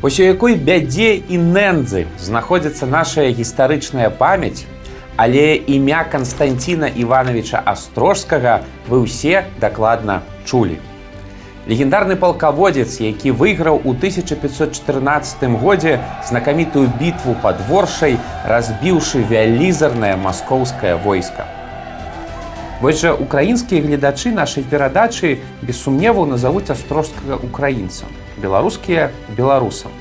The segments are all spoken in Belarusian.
Вось у якой бядзе і нэндзы знаходзіцца нашая гістарычная памяць, але імя Канстанціна Івановича Астрожскага вы ўсе дакладна чулі. Легендарны палкаводзец, які выйграў у 1514 годзе знакамітую бітву пад воршай, разбіўшы вялізарнае маскоўскае войска. Вось жа украінскія гледачы нашай перадачы без сумневу назавуць астрожскага украінцам, беларускія беларусам.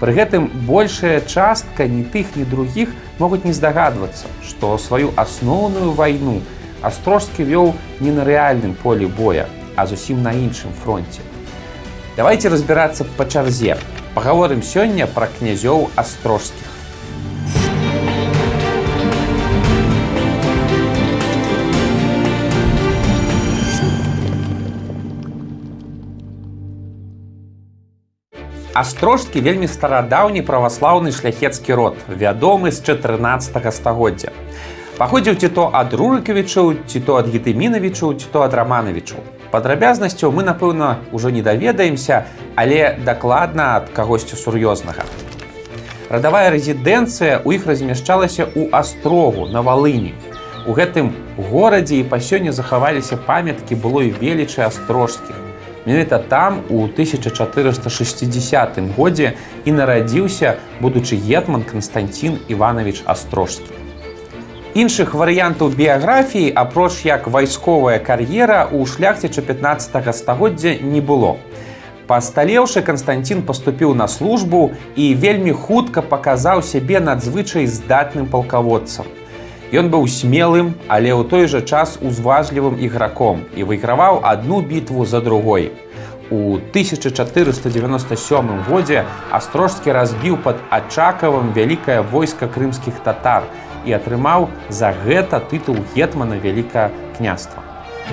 Пры гэтым большая частка ні тых, ні другіх могуць не здагадвацца, што сваю асноўную вайну астрожскі вёў не на рэальным полі боя, а зусім на іншым фронте. Давайте разбірацца па чарзе. Пагаворым сёння пра князёў астрожскіх. Астрожскі вельмі старадаўні праваслаўны шляхецкі род, вядомы з 14 стагоддзя. Паходзіў ці то ад рурыкавічаў, ці то ад гітымінавічаў, ці то ад раманавічаў. Падрабязнасцяў мы, напэўна, ужо не даведаемся, але дакладна ад кагосьці сур'ёзнага. Радавая рэзідэнцыя ў іх размяшчалася ў астрогу на валыні. У гэтым горадзе і па сёння захаваліся памяткі былой велічы астрожскіх. Менавіта там у 1460 годзе і нарадзіўся будучы гетман Канстанцін Іванович Астрожскі. Іншых варыянтаў біяграфіі, апроч як вайсковая кар'ера ў шляхціча 15 стагоддзя не было. Пасталеўшы Канстанцін паступіў на службу і вельмі хутка паказаў сябе надзвычай здатным палкаводцам. Ён быў смелым, але ў той жа час узважлівым іграком і выйграваў адну бітву за другой. У 1497 годзе астрожскі разбіў пад ачакавым вялікае войска крымскіх татар і атрымаў за гэта тытул гетмана вялікае княства.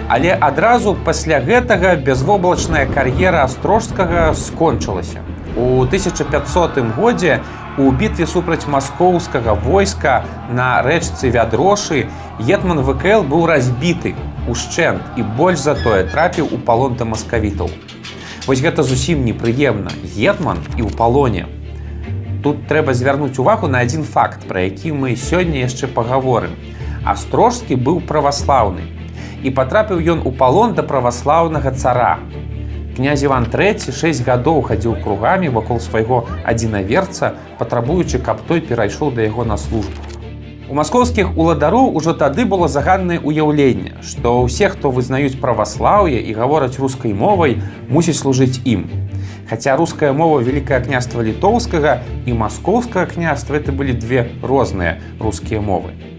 Але адразу пасля гэтага безвоблачная кар'ера астрожскага скончылася. У 1500 годзе у бітве супраць маскоўскага войска на рэчцы вядрошы гетман ВКл быў разбіты ушчэнт і больш затое трапіў у палон да маскавітаў. Вось гэта зусім непрыемна гетман і ў палоне. Тут трэба звярнуць увагу на адзін факт, пра які мы сёння яшчэ пагаворым. Астрожскі быў праваслаўны і патрапіў ён у палон да праваслаўнага цара князь иван трэці 6 гадоў хадзіў кругамі вакол свайго адзінаверца патрабуючы каб той перайшоў да яго на службу. У маскоўскіх уладароў ужо тады было заганнае ўяўленне што ўсе хто вызнаюць праваслаўе і гавораць рускай мовай мусіць служыць ім Хаця руская мова вялікае княства літоўскага і маскоўскага княства это былі две розныя рускія мовы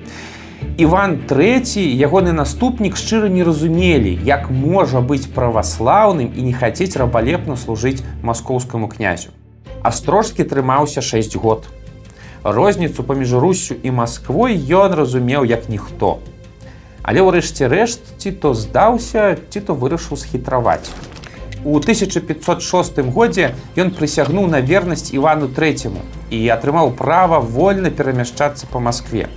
Іван III ягоны наступнік шчыра не разумелі, як можа быць праваслаўным і не хацець рабалепна служыць маскоўскаму князю. Астрожскі трымаўся 6 год. Розніцу паміж Руссю і Масквой ён разумеў як ніхто. Але ўрэшце рэшт ці то здаўся, ці то вырашыў схітраваць. У 1506 годзе ён прысягнуў на вернасць Івану III і атрымаў права вольна перамяшчацца па Маскве.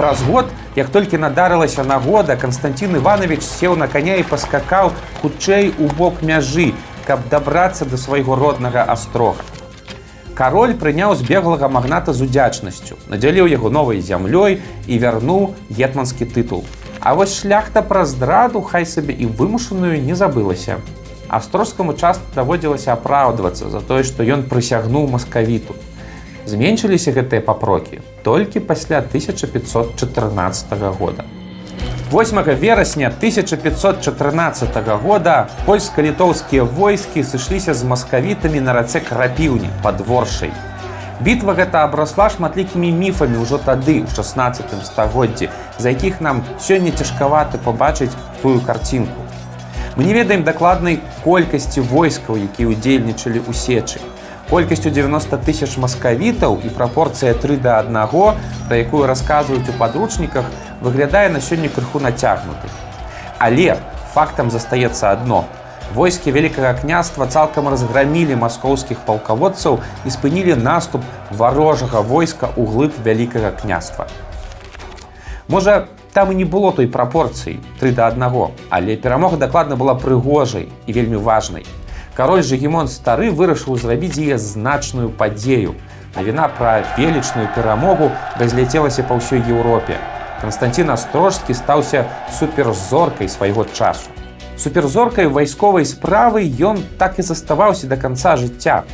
Праз год, як толькі надарылася нагода, Канстанцін Іванович сеў на каня і паскакаў хутчэй у бок мяжы, каб дабрацца да свайго роднага астрога. Кароль прыняў збеглага магната з удзячнасцю, надзяліў яго новай зямлёй і вярнуў гетманскі тытул. А вось шляхта праз драду хай сабе і вымушаную не забылася. Астрожскаму часта даводзілася апраўдвацца за тое, што ён прысягнуў маскавіту зменшыліся гэтыя папрокі толькі пасля 1514 года. 8 верасня 1514 года польска-літоўскія войскі сышліся з маскавітамі на рацэ крапіўні падворшай. Бітва гэта абрасла шматлікімі міфамі ўжо тады ў 16 стагоддзі, за якіх нам сёння цяжкаваты пабачыць тую карцінку. Мы не ведаем дакладнай колькасці войскаў, якія ўдзельнічалі ў сечы колькасцю 90 тысяч маскавітаў і прапорцыя 3 да 1 пра якую расказваюць у падручніках выглядае на сёння крыху нацягнуты але фактам застаецца адно войскі вялікага княства цалкам разграмілі маскоўскіх палкаводцаў і спынілі наступ варожага войска ў глыб вялікага княства. Можа там і не было той прапорцыі 3 да 1 але перамога дакладна была прыгожай і вельмі важнай Кароль Жгемон стары вырашыў зрабіць яе значную падзею. Навіна пра велічную перамогу разляцелася па ўсёй Еўропе. Канстанцін Астрожскі стаўся суперзоркай свайго часу. Суперзоркай вайсковай справы ён так і заставаўся да канца жыцця.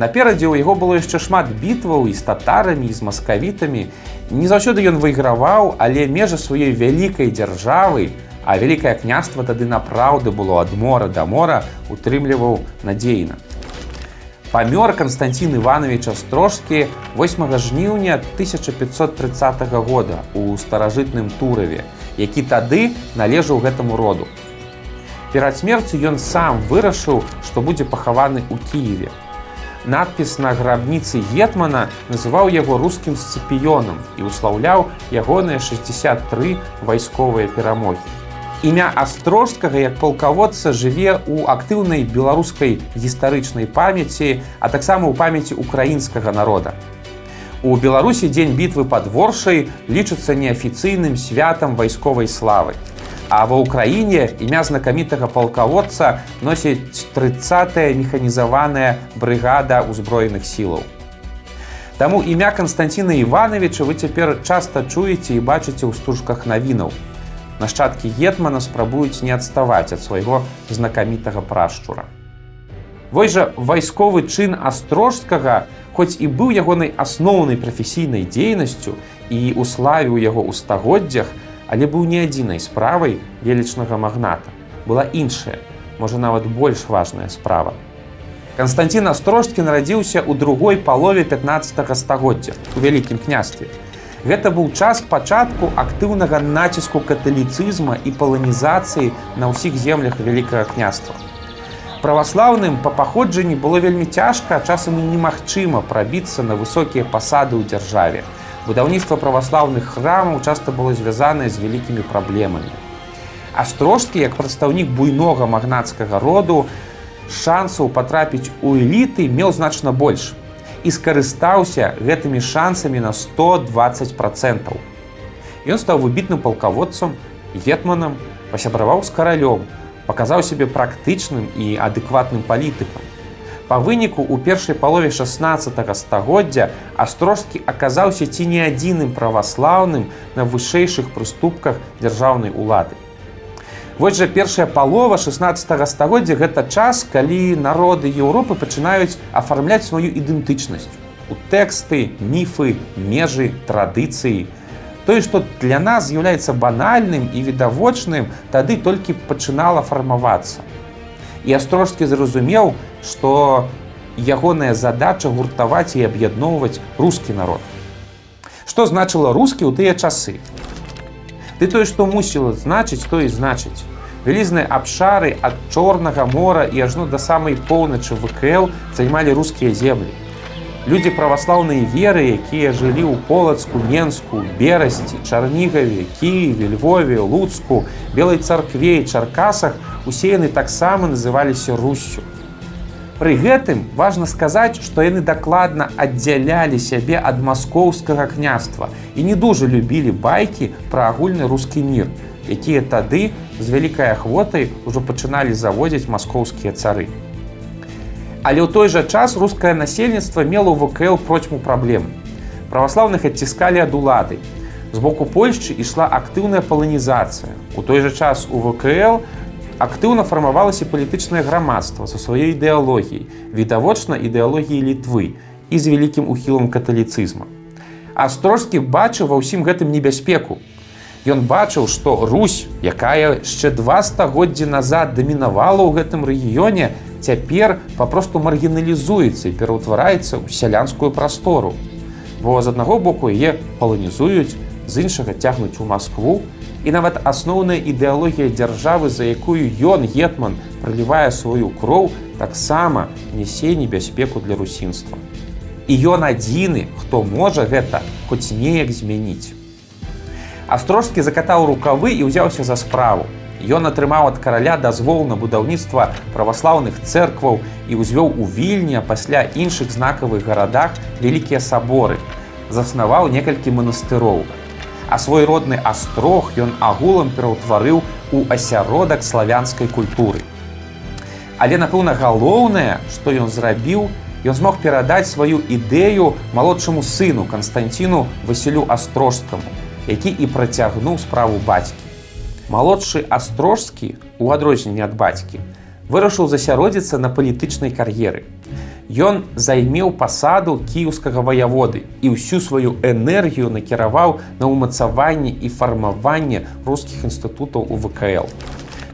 Наперадзе ў яго было яшчэ шмат бітваў і з татарамі з маскавітамі. Не заўсёды ён выйграваў, але межа сваёй вялікай дзяржавы, а вялікае княства тады напраўды было ад мора да мора утрымліваў надзейна. Памёр Канстанцін Іванович Астрожскі 8 жніўня 1530 года у старажытным тураве, які тады належаў гэтаму роду. Перад смерцю ён сам вырашыў, што будзе пахаваны ў Киеве. Надпіс на грабніцы Гетмана называў яго рускім сцыпіёнам і ўслаўляў ягоныя 63 вайсковыя перамогі. Імя астрожскага як палкаводца жыве ў актыўнай беларускай гістарычнай памяці, а таксама ў памяці украінскага народа. У Беларусі дзень бітвы пад воршай лічыцца неафіцыйным святам вайсковай славы. А ва ўкраіне імя знакамітага палкаводца носіць 30 механізаваная брыгада ўзброеных сілаў. Таму імя Канстанціна Івановича вы цяпер часта чуеце і бачыце ў стужках навінаў нашчадкі гетмана спрабуюць не адставаць ад свайго знакамітага прашчура. Вось жа вайсковы чын астрожскага, хоць і быў ягонай асноўнай прафесійнай дзейнасцю і уславіў яго ў стагоддзях, але быў не адзінай справай велічнага магната. была іншая, можа нават больш важная справа. Канстанцін Астрожкі нарадзіўся ў другой палове 15 стагоддзя у вялікім княстве. Гэта быў час пачатку актыўнага націску каталіцызма і паланізацыі на ўсіх землях вялікага княства. Праваслаўным па паходжанні было вельмі цяжка, часам і немагчыма прабіцца на высокія пасады ў дзяржаве. Будаўніцтва праваслаўных храмаў часта было звязанае з вялікімі праблемамі. Астрожскі, як прадстаўнік буйнога магнацкага роду, шансаў патрапіць у эліты меў значна больш і скарыстаўся гэтымі шансамі на 120 процентаў. Ён стаў выбітным палкаводцам, гетманам, пасябраваў з каралём, паказаў сябе практычным і адэкватным палітыкам. Па выніку у першай палове 16 стагоддзя астрожскі аказаўся ці не адзіным праваслаўным на вышэйшых прыступках дзяржаўнай улады. Вось жа першая палова 16 стагоддзя гэта час, калі народы Еўропы пачынаюць афармляць сваю ідэнтычнасць. У тэксты, міфы, межы, традыцыі. Тое, што для нас з'яўляецца банальным і відавочным, тады толькі пачынала фармавацца. І астрожскі зразумеў, што ягоная задача гуртаваць і аб'ядноўваць рускі народ. Што значыла рускі ў тыя часы? Ты тое, што мусіла значыць, то і значыць. Вялізныя абшары ад чорнага мора і ажно да самай поўначы ВКЛ займалі рускія землі. Людзі праваслаўныя веры, якія жылі ў полацку, менску, берасці, чарнігаве, кіеве, Львове, луцку, белай царкве і чаркасах усе яны таксама называліся руссю. Пры гэтым важна сказаць, што яны дакладна аддзялялі сябе ад маскоўскага княства і не дужа любілі байкі пра агульны рускі мір, якія тады з вялікай ахвотай ужо пачыналі заводзіць маскоўскія цары. Але ў той жа час рускае насельніцтва мела ў ВКЛ процьму праблем. Праваслаўных адціскалі ад улады. З боку Польшчы ішла актыўная паланізацыя. У той жа час у ВКЛ актыўна фармавалася палітычнае грамадства са сваёй ідэалогіяй, відавочна ідэалогіі літвы і з вялікім ухілам каталіцызма. Астрожскі бачыў ва ўсім гэтым небяспеку. Ён бачыў, што Русь, якая яшчэ два стагоддзі назад дамінавала ў гэтым рэгіёне, цяпер папросту маргіналізуецца і пераўтвараецца ў сялянскую прастору. Бо з аднаго боку яе паланізуюць, з іншага цягнуць у Маскву, і нават асноўная ідэалогія дзяржавы, за якую ён гетман пралівае сваю кроў, таксама нясе небяспеку для русінства. І ён адзіны, хто можа гэта хоць неяк змяніць. Астрожскі закатаў рукавы і ўзяўся за справу. Ён атрымаў ад караля дазвол на будаўніцтва праваслаўных цэркваў і ўзвёў у вільні, пасля іншых знакавых гарадах вялікія саборы. Заснаваў некалькі манастыроў а свой родны астрог ён агулам пераўтварыў у асяродак славянскай культуры. Але напэўна галоўнае, што ён зрабіў, ён змог перадаць сваю ідэю малодшаму сыну Канстанціну Васілю Астрожскаму, які і працягнуў справу бацькі. Малодшы астрожскі у адрозненне ад бацькі вырашыў засяродзіцца на палітычнай кар'еры. Ён займеў пасаду кіеўскага ваяводы і ўсю сваю энергію накіраваў на ўмацаванне і фармаванне рускіх інстытутаў у ВКЛ.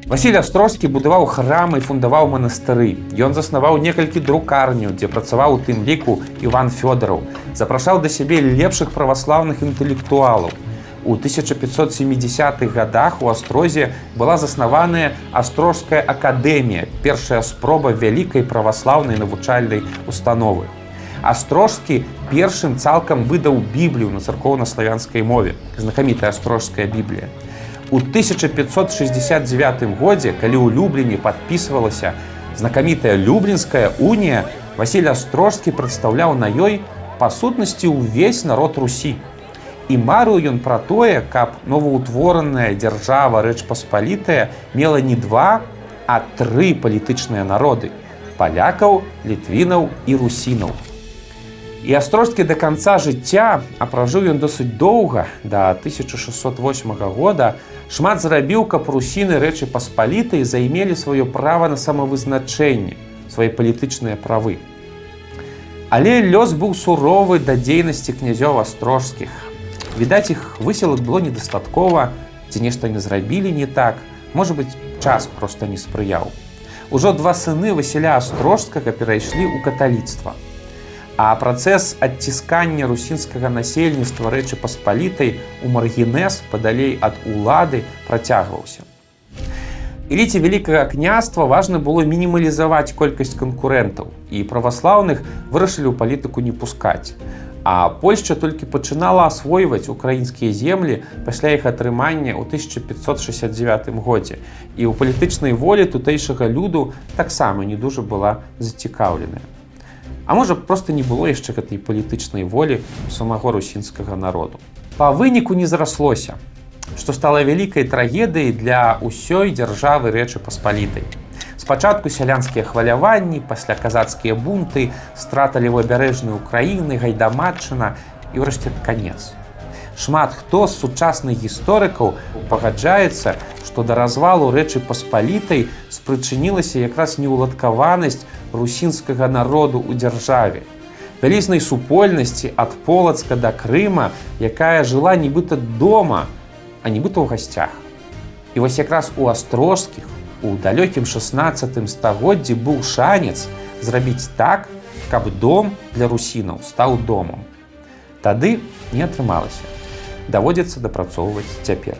Васіль Астроскі будаваў храмы і фундаваў манастыры. Ён заснаваў некалькі друкарняў, дзе працаваў у тым ліку Іван Фёдараў, запрашаў да сябе лепшых праваслаўных інтэлектуалаў. У 1570-х годах у Астрозе была заснаваная Астрожская акадэмія, першая спроба вялікай праваслаўнай навучальнай установы. Астрожскі першым цалкам выдаў біблію на царкоўна-славянскай мове, знакамітая астрожская біблія. У 1569 годзе, калі ў Любліні падпісвалася знакамітая люблінская унія, Васіль Астрожскі прадстаўляў на ёй па сутнасці ўвесь народ Русі. І марыў ён пра тое, каб новаўтвораная дзяржава рэч паспалітая мела не два, а тры палітычныя народы: палякаў, літвінаў і русінаў. І астрожскі да канца жыцця, а пражыў ён досыць доўга да 1608 года, шмат зрабіў, каб русіны рэчы паспалітай займелі сваё права на самавызначэнне, свае палітычныя правы. Але лёс быў суровы да дзейнасці князёў астрожскіх. Відаць, іх высілак было недастаткова, ці нешта не зрабілі не так, можа быць, час проста не спрыяў. Ужо два сыны Васіля астрожскага перайшлі ў каталіцтва. А працэс адціскання русінскага насельніцтва рэчы паспалітай у маргінез падалей ад улады працягваўся. Эліце вялікага княства важна было мінімалізаваць колькасць канкурэнтаў і праваслаўных вырашылі ў палітыку не пускаць. А Польшча толькі пачынала асвойваць украінскія землі пасля іх атрымання ў 1569 годзе. І ў палітычнай волі тутэйшага люду таксама не дужа была зацікаўленая. А можа проста не было яшчэ гэтай палітычнай волі у самого русінскага народу. Па выніку не зараслося, што стала вялікай трагедыяй для ўсёй дзяржавы рэчы паспалітай. Спачатку сялянскія хваляванні, пасля казацкія бунты, страта левабярэжнай Украіны, гайдаматчына і ўрэшце канец. Шмат хто з сучасных гісторыкаў пагаджаецца, што да развалу рэчы паспалітай спрычынілася якраз неуладкаванасць русінскага народу ў дзяржаве. Вялізнай супольнасці ад полацка да Крыма, якая жыла нібыта дома, а нібыта ў гасцях. І вось якраз у астрожскіх у далёкім 16 стагоддзі быў шанец зрабіць так, каб дом для русінаў стаў домам. Тады не атрымалася. Даводзіцца дапрацоўваць цяпер.